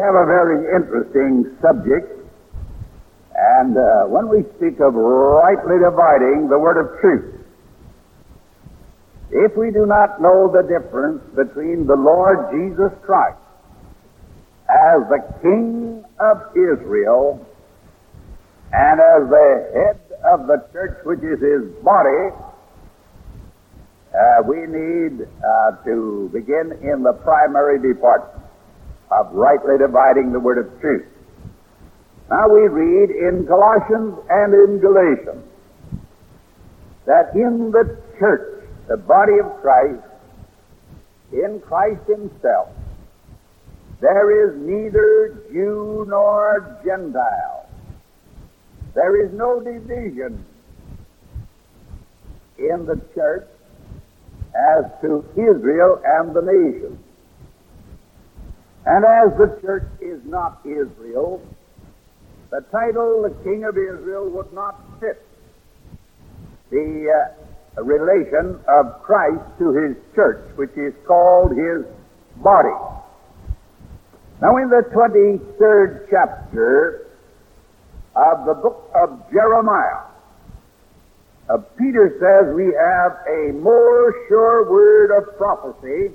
have a very interesting subject. And uh, when we speak of rightly dividing the word of truth, if we do not know the difference between the Lord Jesus Christ as the King of Israel and as the head of the church, which is his body, uh, we need uh, to begin in the primary department of rightly dividing the word of truth. Now we read in Colossians and in Galatians that in the church, the body of Christ, in Christ himself, there is neither Jew nor Gentile. There is no division in the church as to Israel and the nation. And as the church is not Israel, the title the King of Israel would not fit the uh, relation of Christ to his church, which is called his body. Now, in the 23rd chapter of the book of Jeremiah, uh, Peter says we have a more sure word of prophecy,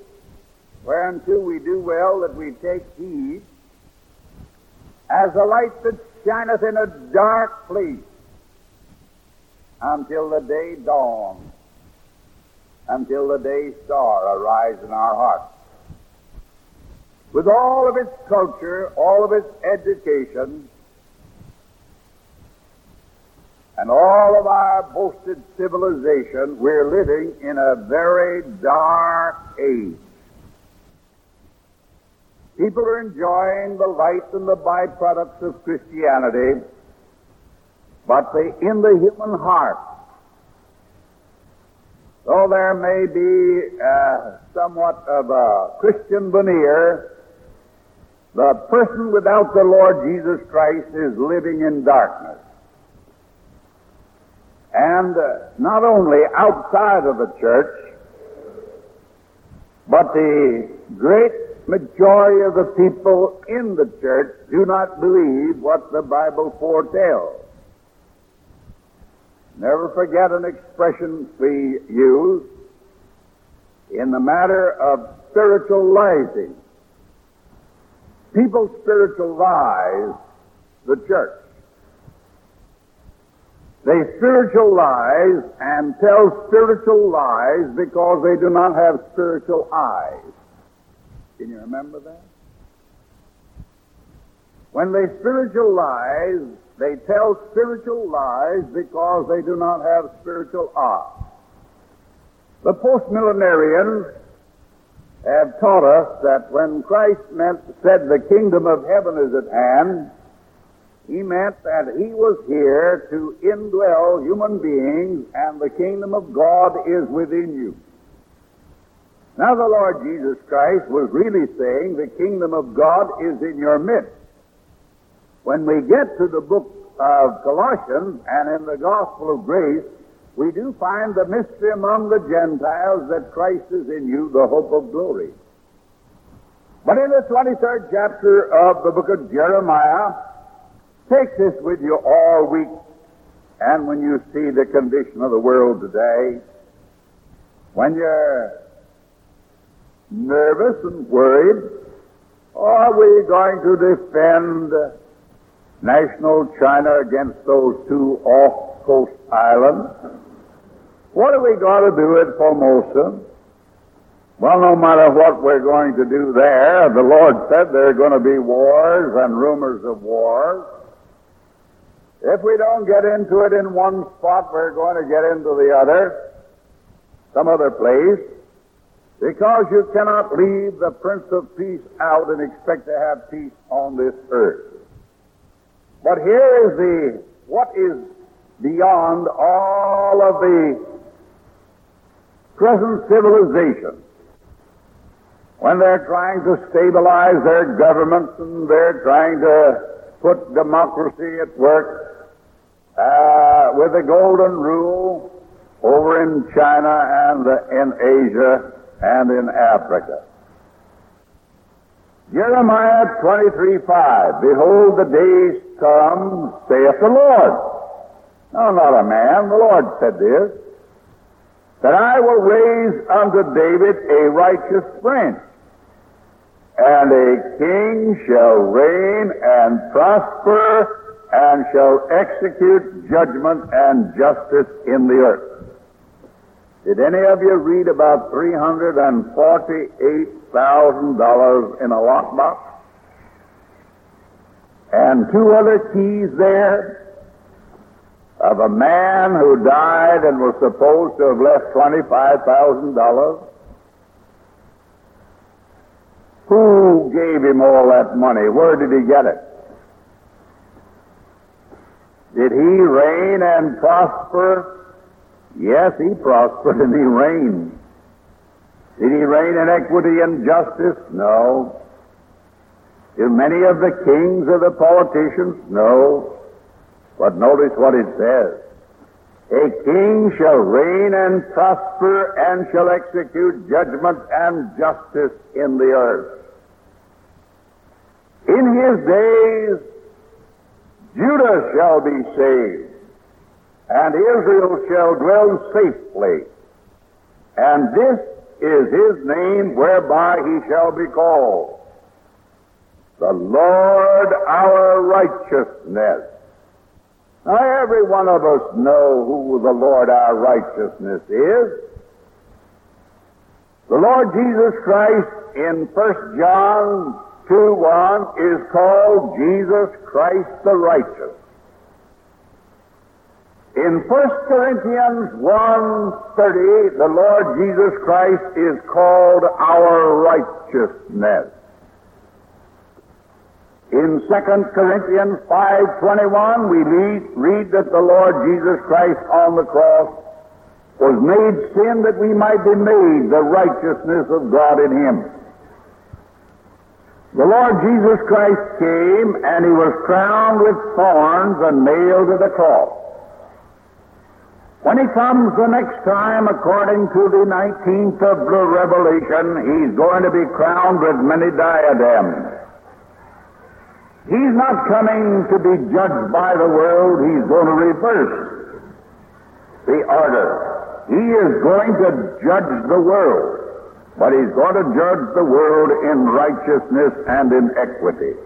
whereunto we do well that we take heed, as a light that shineth in a dark place until the day dawns, until the day star arise in our hearts. With all of its culture, all of its education, and all of our boasted civilization, we're living in a very dark age. People are enjoying the light and the byproducts of Christianity, but in the human heart, though there may be uh, somewhat of a Christian veneer, the person without the Lord Jesus Christ is living in darkness. And uh, not only outside of the church, but the great majority of the people in the church do not believe what the Bible foretells. Never forget an expression we use in the matter of spiritualizing. People spiritualize the church. They spiritualize and tell spiritual lies because they do not have spiritual eyes. Can you remember that? When they spiritualize, they tell spiritual lies because they do not have spiritual eyes. The postmillenarians have taught us that when Christ meant, said the kingdom of heaven is at hand, he meant that he was here to indwell human beings and the kingdom of God is within you. Now the Lord Jesus Christ was really saying the kingdom of God is in your midst. When we get to the book of Colossians and in the gospel of grace, we do find the mystery among the Gentiles that Christ is in you, the hope of glory. But in the 23rd chapter of the book of Jeremiah, Take this with you all week, and when you see the condition of the world today, when you're nervous and worried, are we going to defend national China against those two off-coast islands? What are we going to do at Formosa? Well, no matter what we're going to do there, the Lord said there are going to be wars and rumors of wars. If we don't get into it in one spot, we're going to get into the other, some other place, because you cannot leave the Prince of Peace out and expect to have peace on this earth. But here is the, what is beyond all of the present civilization. When they're trying to stabilize their governments and they're trying to put democracy at work, uh, with the golden rule over in China and in Asia and in Africa. Jeremiah 23 5. Behold, the days come, saith the Lord. No, not a man. The Lord said this. That I will raise unto David a righteous branch, and a king shall reign and prosper, and shall execute judgment and justice in the earth. Did any of you read about $348,000 in a lockbox? And two other keys there of a man who died and was supposed to have left $25,000? Who gave him all that money? Where did he get it? Did he reign and prosper Yes, he prospered and he reigned. Did he reign in equity and justice? No. Do many of the kings or the politicians? No. But notice what it says. A king shall reign and prosper and shall execute judgment and justice in the earth. In his days, Judah shall be saved and Israel shall dwell safely. And this is his name whereby he shall be called. The Lord our righteousness. Now every one of us know who the Lord our righteousness is. The Lord Jesus Christ in 1 John 2 1 is called Jesus Christ the righteous. In 1 Corinthians 1.30, the Lord Jesus Christ is called our righteousness. In 2 Corinthians 5.21, we read, read that the Lord Jesus Christ on the cross was made sin that we might be made the righteousness of God in Him. The Lord Jesus Christ came and He was crowned with thorns and nailed to the cross. When he comes the next time, according to the 19th of the Revelation, he's going to be crowned with many diadems. He's not coming to be judged by the world, he's going to reverse the order. He is going to judge the world, but he's going to judge the world in righteousness and in equity.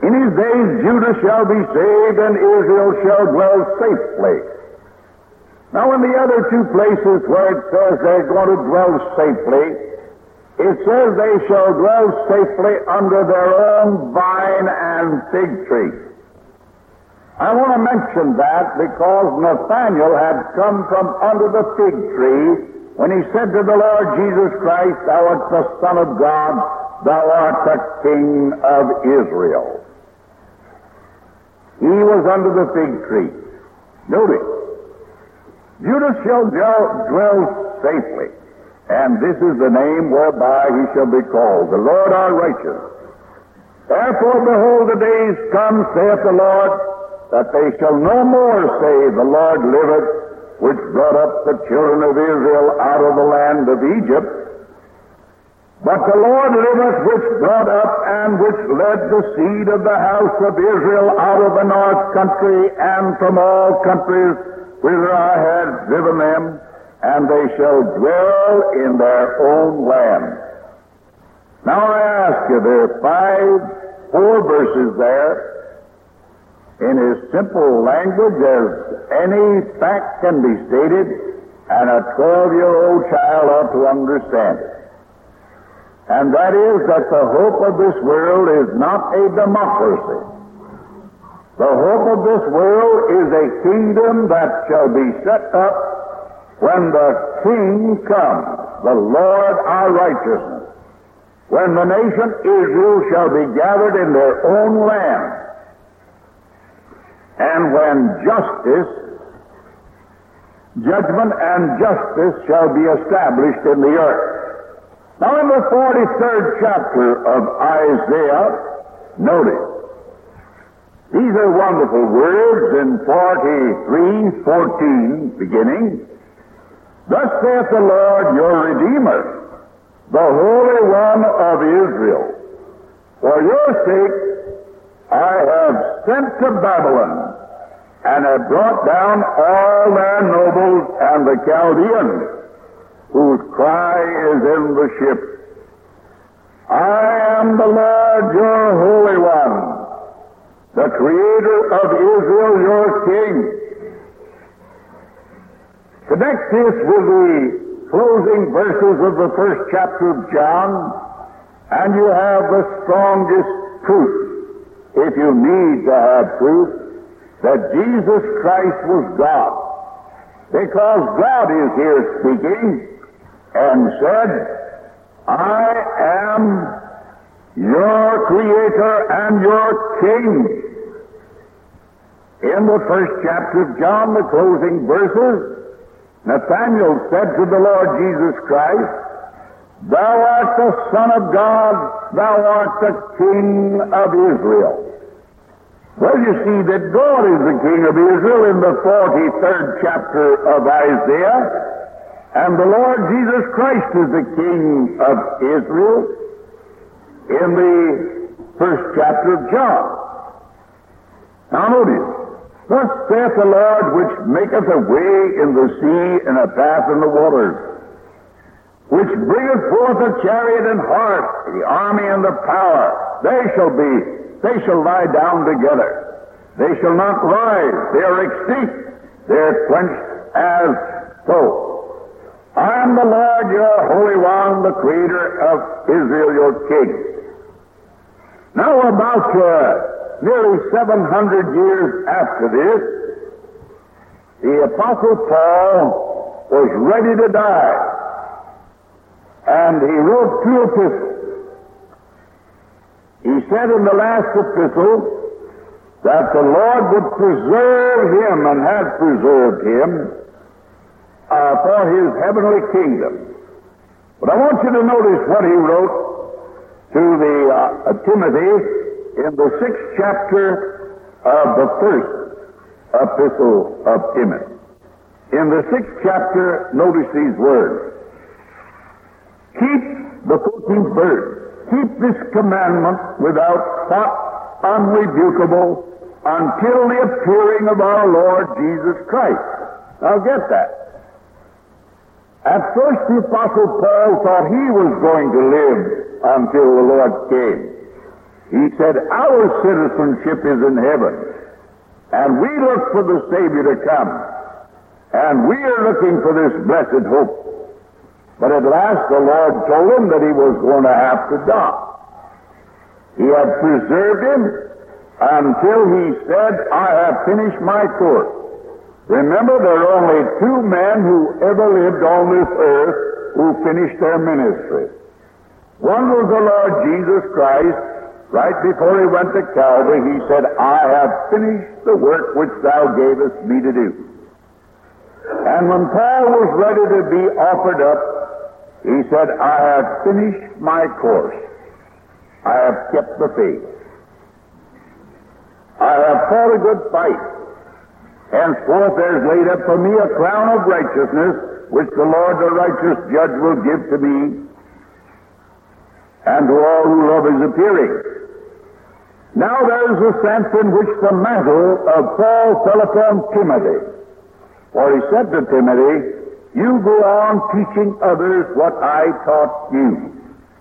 In his days Judah shall be saved and Israel shall dwell safely. Now, in the other two places where it says they're going to dwell safely, it says they shall dwell safely under their own vine and fig tree. I want to mention that because Nathanael had come from under the fig tree when he said to the Lord Jesus Christ, Thou art the Son of God, Thou art the King of Israel. He was under the fig tree. Notice, Judah shall dwell safely, and this is the name whereby he shall be called, the Lord our righteous. Therefore, behold, the days come, saith the Lord, that they shall no more say, The Lord liveth, which brought up the children of Israel out of the land of Egypt. But the Lord liveth, which brought up and which led the seed of the house of Israel out of the north country and from all countries whither I had driven them, and they shall dwell in their own land. Now I ask you, there are five, four verses there. In as simple language as any fact can be stated, and a 12 year old child ought to understand it. And that is that the hope of this world is not a democracy. The hope of this world is a kingdom that shall be set up when the King comes, the Lord our righteousness. When the nation Israel shall be gathered in their own land. And when justice, judgment and justice shall be established in the earth. Now in the 43rd chapter of Isaiah, notice, these are wonderful words in 43, 14, beginning. Thus saith the Lord your Redeemer, the Holy One of Israel. For your sake I have sent to Babylon and have brought down all their nobles and the Chaldeans, whose cry is in the ship. I am the Lord your Holy One, the Creator of Israel your King. Connect this with the closing verses of the first chapter of John, and you have the strongest proof, if you need to have proof, that Jesus Christ was God. Because God is here speaking and said, I am your Creator and your King. In the first chapter of John, the closing verses, Nathanael said to the Lord Jesus Christ, Thou art the Son of God, thou art the King of Israel. Well, you see that God is the King of Israel in the 43rd chapter of Isaiah, and the Lord Jesus Christ is the King of Israel in the first chapter of John. Now notice, Thus saith the Lord, which maketh a way in the sea and a path in the waters, which bringeth forth a chariot and horse, the army and the power. They shall be they shall lie down together. They shall not rise. They are extinct. They are quenched as smoke. I am the Lord your Holy One, the Creator of Israel, your King. Now, about uh, nearly 700 years after this, the Apostle Paul was ready to die. And he wrote two epistles. He said in the last epistle that the Lord would preserve him and had preserved him uh, for his heavenly kingdom. But I want you to notice what he wrote to the uh, Timothy in the sixth chapter of the first epistle of Timothy. In the sixth chapter, notice these words. Keep the 14th verse keep this commandment without spot, unrebukable, until the appearing of our Lord Jesus Christ. Now get that. At first the Apostle Paul thought he was going to live until the Lord came. He said, Our citizenship is in heaven, and we look for the Savior to come, and we are looking for this blessed hope. But at last the Lord told him that he was going to have to die. He had preserved him until he said, I have finished my course. Remember, there are only two men who ever lived on this earth who finished their ministry. One was the Lord Jesus Christ. Right before he went to Calvary, he said, I have finished the work which thou gavest me to do. And when Paul was ready to be offered up, he said, I have finished my course. I have kept the faith. I have fought a good fight. Henceforth there is laid up for me a crown of righteousness, which the Lord the righteous judge will give to me and to all who love his appearing. Now there is a sense in which the mantle of Paul fell upon Timothy. For he said to Timothy, you go on teaching others what I taught you.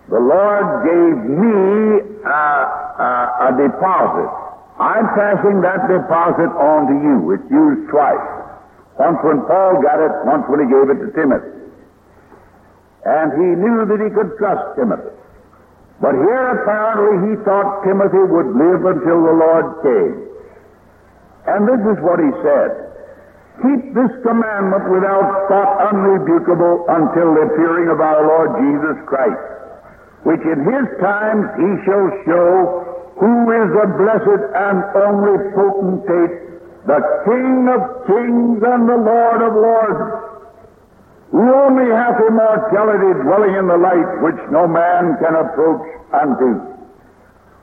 The Lord gave me a, a, a deposit. I'm passing that deposit on to you. It's used twice. Once when Paul got it, once when he gave it to Timothy. And he knew that he could trust Timothy. But here apparently he thought Timothy would live until the Lord came. And this is what he said. Keep this commandment without spot unrebukable until the appearing of our Lord Jesus Christ, which in his time he shall show who is the blessed and only potentate, the King of kings and the Lord of lords, who only hath immortality dwelling in the light which no man can approach unto,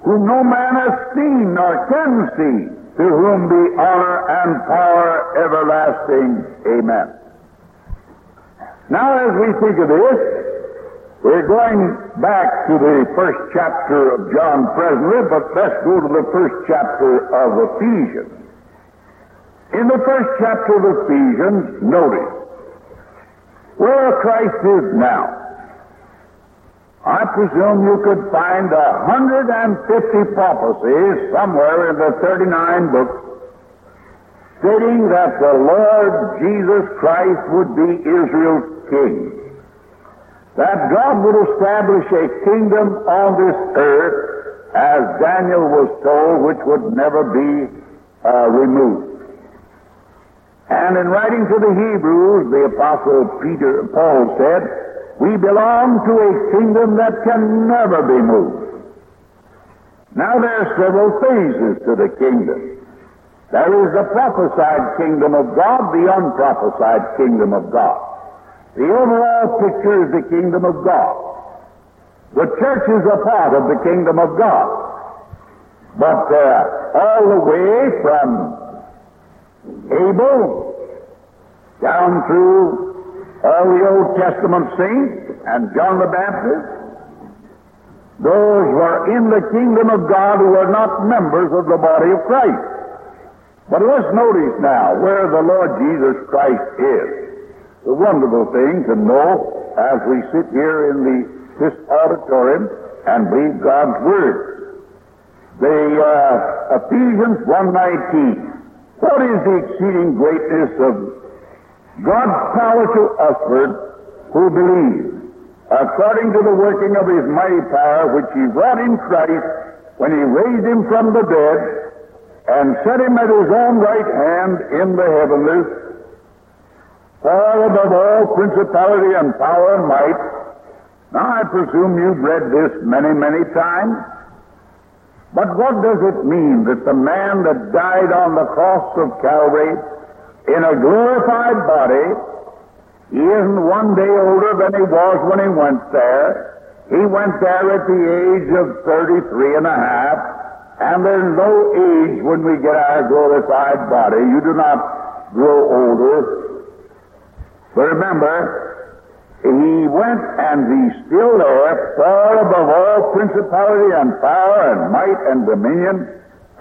whom no man has seen nor can see, to whom be honor and power everlasting. Amen. Now, as we think of this, We're going back to the first chapter of John presently, but let's go to the first chapter of Ephesians. In the first chapter of Ephesians, notice where Christ is now. I presume you could find a 150 prophecies somewhere in the 39 books stating that the Lord Jesus Christ would be Israel's king that God would establish a kingdom on this earth, as Daniel was told, which would never be uh, removed. And in writing to the Hebrews, the Apostle Peter, Paul said, We belong to a kingdom that can never be moved. Now there are several phases to the kingdom. There is the prophesied kingdom of God, the unprophesied kingdom of God. The overall picture is the kingdom of God. The church is a part of the kingdom of God. But uh, all the way from Abel down through all the Old Testament saints and John the Baptist, those were in the kingdom of God who were not members of the body of Christ. But let's notice now where the Lord Jesus Christ is The wonderful thing to know as we sit here in the, this auditorium and read God's Word. The uh, Ephesians 1.19. What is the exceeding greatness of God's power to usward who believe, according to the working of His mighty power, which He wrought in Christ when He raised Him from the dead and set Him at His own right hand in the heavenlies, far above all principality and power and might. Now, I presume you've read this many, many times. But what does it mean that the man that died on the cross of Calvary in a glorified body, he isn't one day older than he was when he went there. He went there at the age of 33 and a half, and there's no age when we get our glorified body. You do not grow older. But remember, he went and he's still there, far above all principality and power and might and dominion,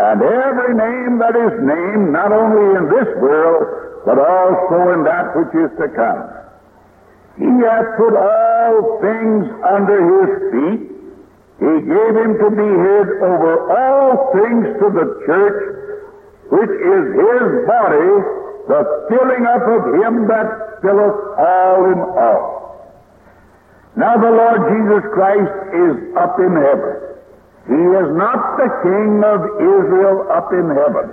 and every name that is named, not only in this world, but also in that which is to come. He hath put all things under his feet. He gave him to be head over all things to the church, which is his body, the filling up of him that filleth all in all. Now the Lord Jesus Christ is up in heaven. He is not the King of Israel up in heaven.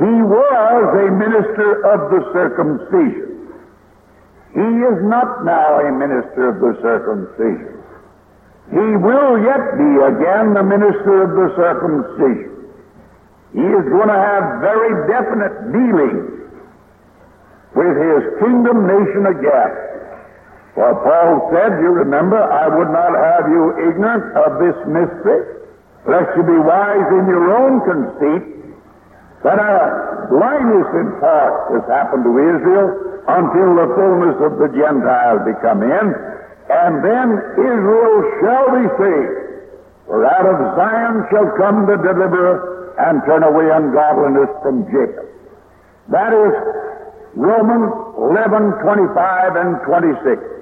He was a minister of the circumcision. He is not now a minister of the circumcision. He will yet be again the minister of the circumcision. He is going to have very definite dealings with his kingdom nation again. For Paul said, you remember, I would not have you ignorant of this mystery, lest you be wise in your own conceit, that a blindness in part has happened to Israel until the fullness of the Gentiles be come in, and then Israel shall be saved. For out of Zion shall come the deliverer and turn away ungodliness from Jacob. That is Romans 11, 25 and 26.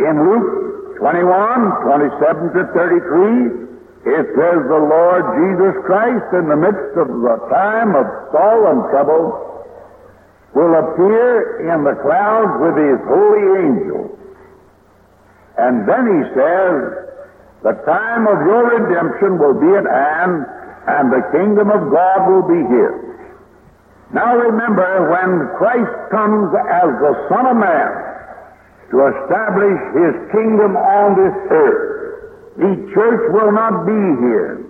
In Luke 21, 27 to 33, it says the Lord Jesus Christ in the midst of the time of and trouble will appear in the clouds with his holy angels. And then he says, the time of your redemption will be at hand, and the kingdom of God will be here. Now remember, when Christ comes as the Son of Man to establish His kingdom on this earth, the church will not be here.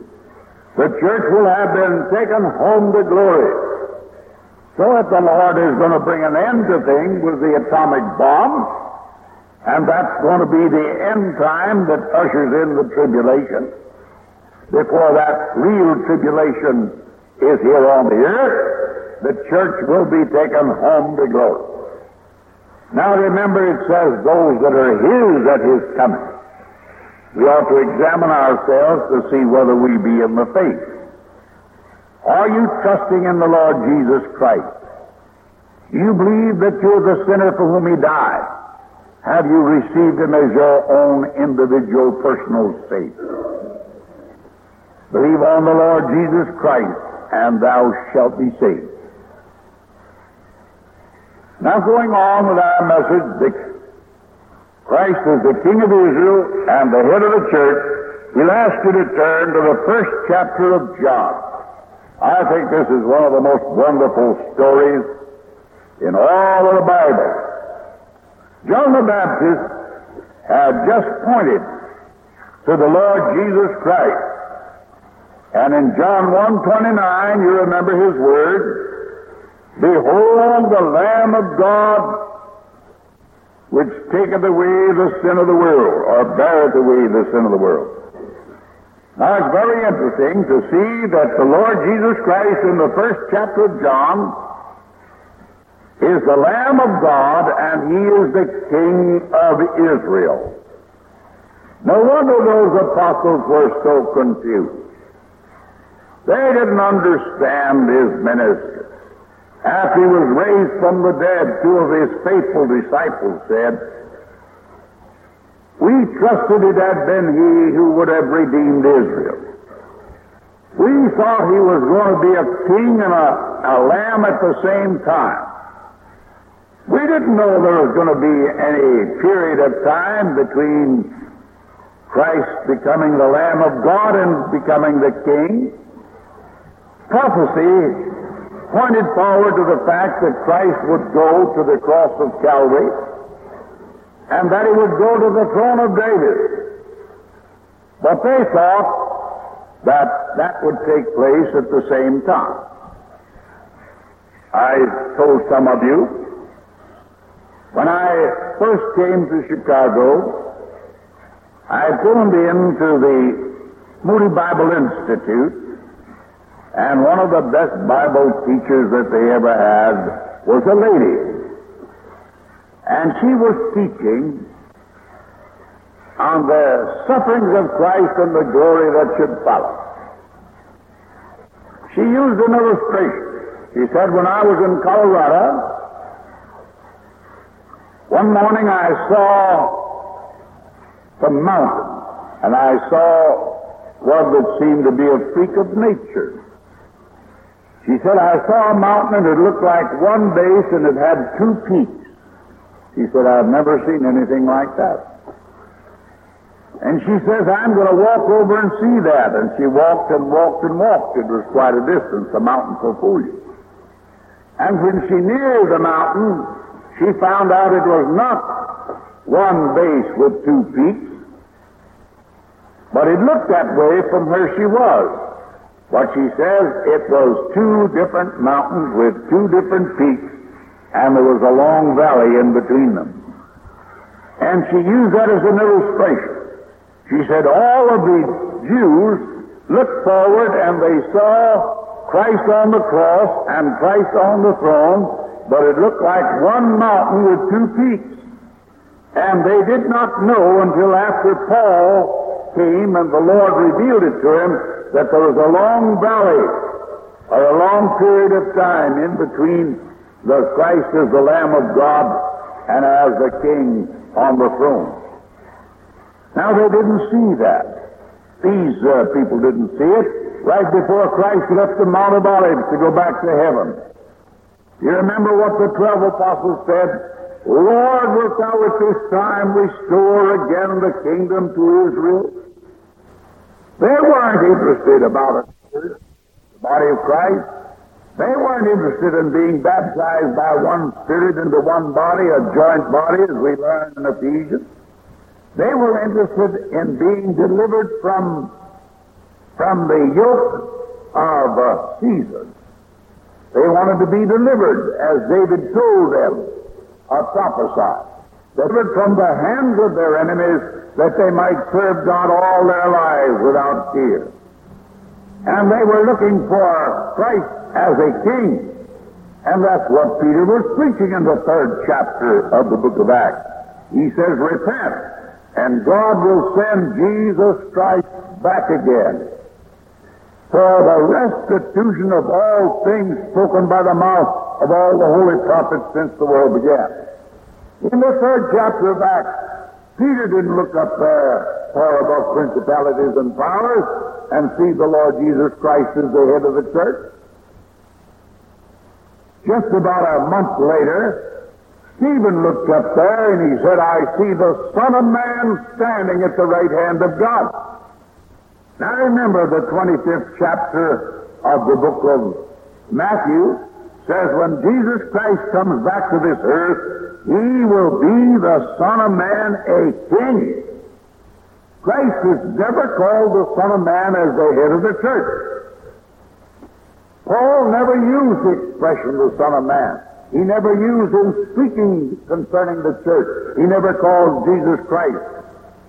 The church will have been taken home to glory. So that the Lord is going to bring an end to things with the atomic bomb, and that's going to be the end time that ushers in the tribulation. Before that real tribulation is here on the earth, the church will be taken home to glory. Now remember it says those that are his at his coming. We ought to examine ourselves to see whether we be in the faith. Are you trusting in the Lord Jesus Christ? Do you believe that you're the sinner for whom he died? Have you received him as your own individual personal Savior? Believe on the Lord Jesus Christ, and thou shalt be saved. Now, going on with our message, the Christ is the King of Israel and the head of the church. We'll ask you to turn to the first chapter of John. I think this is one of the most wonderful stories in all of the Bible. John the Baptist had just pointed to the Lord Jesus Christ. And in John 1.29, you remember his words, Behold the Lamb of God which taketh away the sin of the world, or beareth away the sin of the world. Now it's very interesting to see that the Lord Jesus Christ in the first chapter of John is the Lamb of God and He is the King of Israel. No wonder those apostles were so confused. They didn't understand His ministry. After he was raised from the dead, two of his faithful disciples said, We trusted it had been he who would have redeemed Israel. We thought he was going to be a king and a, a lamb at the same time. We didn't know there was going to be any period of time between Christ becoming the Lamb of God and becoming the King. Prophecy pointed forward to the fact that Christ would go to the cross of Calvary and that he would go to the throne of David. But they thought that that would take place at the same time. I told some of you when I first came to Chicago, I phoned into the Moody Bible Institute and one of the best Bible teachers that they ever had was a lady. And she was teaching on the sufferings of Christ and the glory that should follow. She used an illustration. She said, when I was in Colorado, one morning I saw the mountain, and I saw what would seem to be a freak of nature. She said, I saw a mountain and it looked like one base and it had two peaks. She said, I've never seen anything like that. And she says, I'm going to walk over and see that. And she walked and walked and walked. It was quite a distance. The mountain so fool you. And when she neared the mountain, she found out it was not one base with two peaks, but it looked that way from where she was. But she says it was two different mountains with two different peaks, and there was a long valley in between them. And she used that as an illustration. She said all of the Jews looked forward and they saw Christ on the cross and Christ on the throne, but it looked like one mountain with two peaks. And they did not know until after Paul came and the Lord revealed it to him that there was a long valley or a long period of time in between the Christ as the Lamb of God and as the King on the throne. Now they didn't see that. These uh, people didn't see it right before Christ left the Mount of Olives to go back to heaven. You remember what the twelve apostles said? Lord, wilt thou at this time restore again the kingdom to Israel? They weren't interested about the body of Christ. They weren't interested in being baptized by one Spirit into one body, a joint body, as we learn in Ephesians. They were interested in being delivered from, from the yoke of uh, Caesar. They wanted to be delivered, as David told them, or prophesied delivered from the hands of their enemies, that they might serve God all their lives without fear. And they were looking for Christ as a king. And that's what Peter was preaching in the third chapter of the book of Acts. He says, Repent, and God will send Jesus Christ back again for the restitution of all things spoken by the mouth of all the holy prophets since the world began. In the third chapter of Acts, Peter didn't look up there far above principalities and powers and see the Lord Jesus Christ as the head of the church. Just about a month later, Stephen looked up there and he said, I see the Son of Man standing at the right hand of God. Now remember the 25th chapter of the book of Matthew says when Jesus Christ comes back to this earth, he will be the Son of Man a king. Christ is never called the Son of Man as the head of the church. Paul never used the expression the Son of Man. He never used in speaking concerning the church. He never called Jesus Christ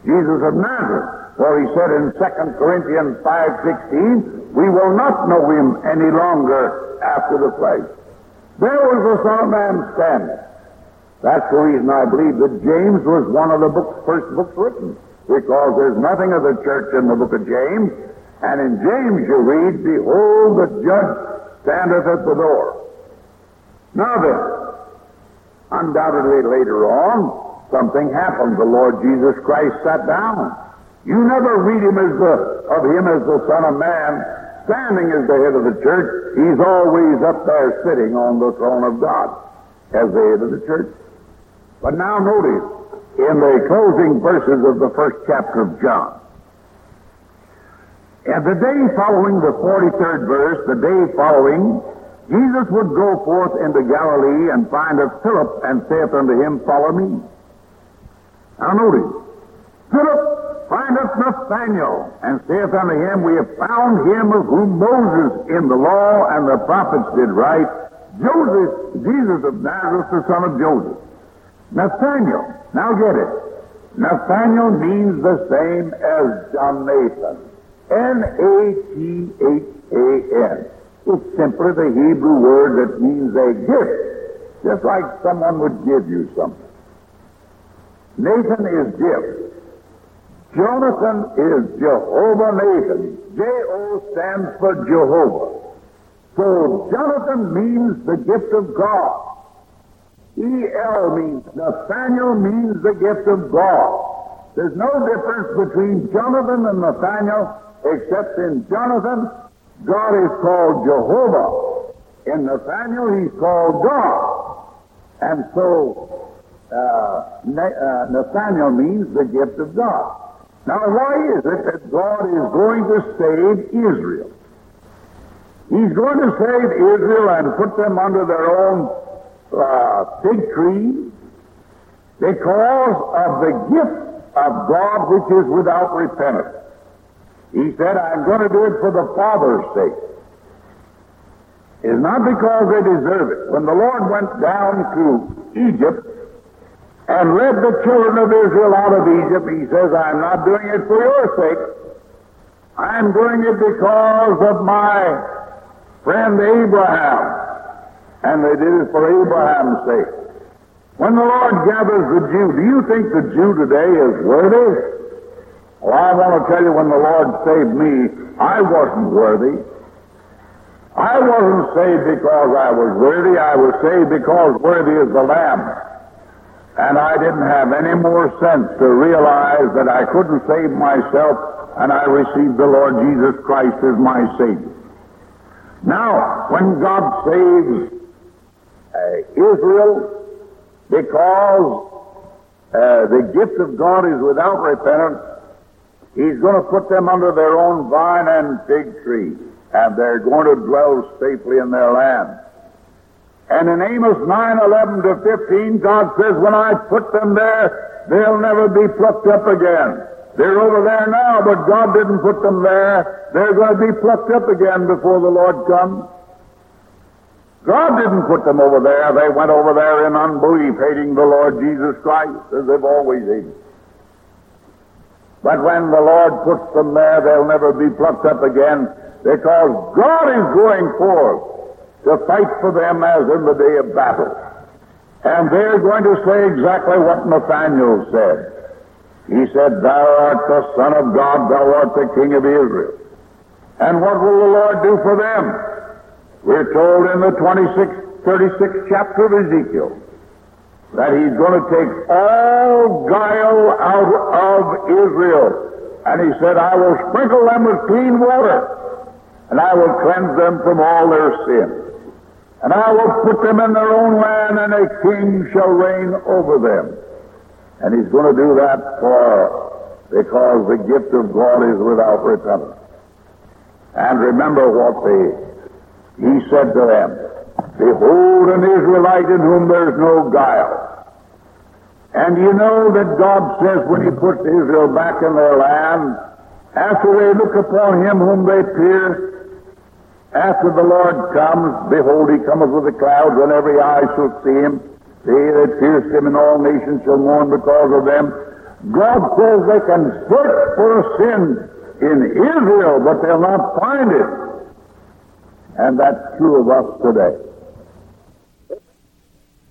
Jesus of Nazareth. For he said in 2 Corinthians 5.16, we will not know him any longer after the flesh. There was the Son of Man standing. That's the reason I believe that James was one of the books, first books written, because there's nothing of the church in the book of James, and in James you read, Behold, the judge standeth at the door. Now then, undoubtedly later on, something happened. The Lord Jesus Christ sat down. You never read him as the, of him as the Son of Man standing as the head of the church. He's always up there sitting on the throne of God as the head of the church. But now notice, in the closing verses of the first chapter of John, and the day following the 43rd verse, the day following, Jesus would go forth into Galilee and find a Philip and saith unto him, Follow me. Now notice, Philip findeth Nathanael and saith unto him, We have found him of whom Moses in the law and the prophets did write, Joseph, Jesus of Nazareth, the son of Joseph. Nathanael, now get it. Nathanael means the same as Jonathan. N-A-T-H-A-N. It's simply the Hebrew word that means a gift, just like someone would give you something. Nathan is gift. Jonathan is Jehovah Nathan. J-O stands for Jehovah. So Jonathan means the gift of God. E-L means Nathaniel means the gift of God. There's no difference between Jonathan and Nathaniel except in Jonathan, God is called Jehovah. In Nathaniel, he's called God. And so, uh, uh, Nathaniel means the gift of God. Now, why is it that God is going to save Israel? He's going to save Israel and put them under their own uh, fig tree because of the gift of God which is without repentance. He said, I'm going to do it for the Father's sake. It's not because they deserve it. When the Lord went down to Egypt and led the children of Israel out of Egypt, he says, I'm not doing it for your sake. I'm doing it because of my friend Abraham. And they did it for Abraham's sake. When the Lord gathers the Jew, do you think the Jew today is worthy? Well, I want to tell you when the Lord saved me, I wasn't worthy. I wasn't saved because I was worthy. I was saved because worthy is the Lamb. And I didn't have any more sense to realize that I couldn't save myself, and I received the Lord Jesus Christ as my Savior. Now, when God saves uh, Israel, because uh, the gift of God is without repentance, He's going to put them under their own vine and fig tree, and they're going to dwell safely in their land. And in Amos 9, 11 to 15, God says, when I put them there, they'll never be plucked up again. They're over there now, but God didn't put them there. They're going to be plucked up again before the Lord comes. God didn't put them over there. They went over there in unbelief, hating the Lord Jesus Christ, as they've always hated. But when the Lord puts them there, they'll never be plucked up again because God is going forth to fight for them as in the day of battle. And they're going to say exactly what Nathaniel said. He said, Thou art the Son of God, thou art the King of Israel. And what will the Lord do for them? We're told in the 26th, 36th chapter of Ezekiel that he's going to take all guile out of Israel. And he said, I will sprinkle them with clean water, and I will cleanse them from all their sins. And I will put them in their own land, and a king shall reign over them. And he's going to do that for because the gift of God is without repentance. And remember what they, he said to them, Behold an Israelite in whom there's no guile. And you know that God says when he puts Israel back in their land, after they look upon him whom they pierced, after the Lord comes, behold, he cometh with the clouds, and every eye shall see him. They that pierced him in all nations shall mourn because of them. God says they can search for sin in Israel, but they'll not find it. And that's true of us today.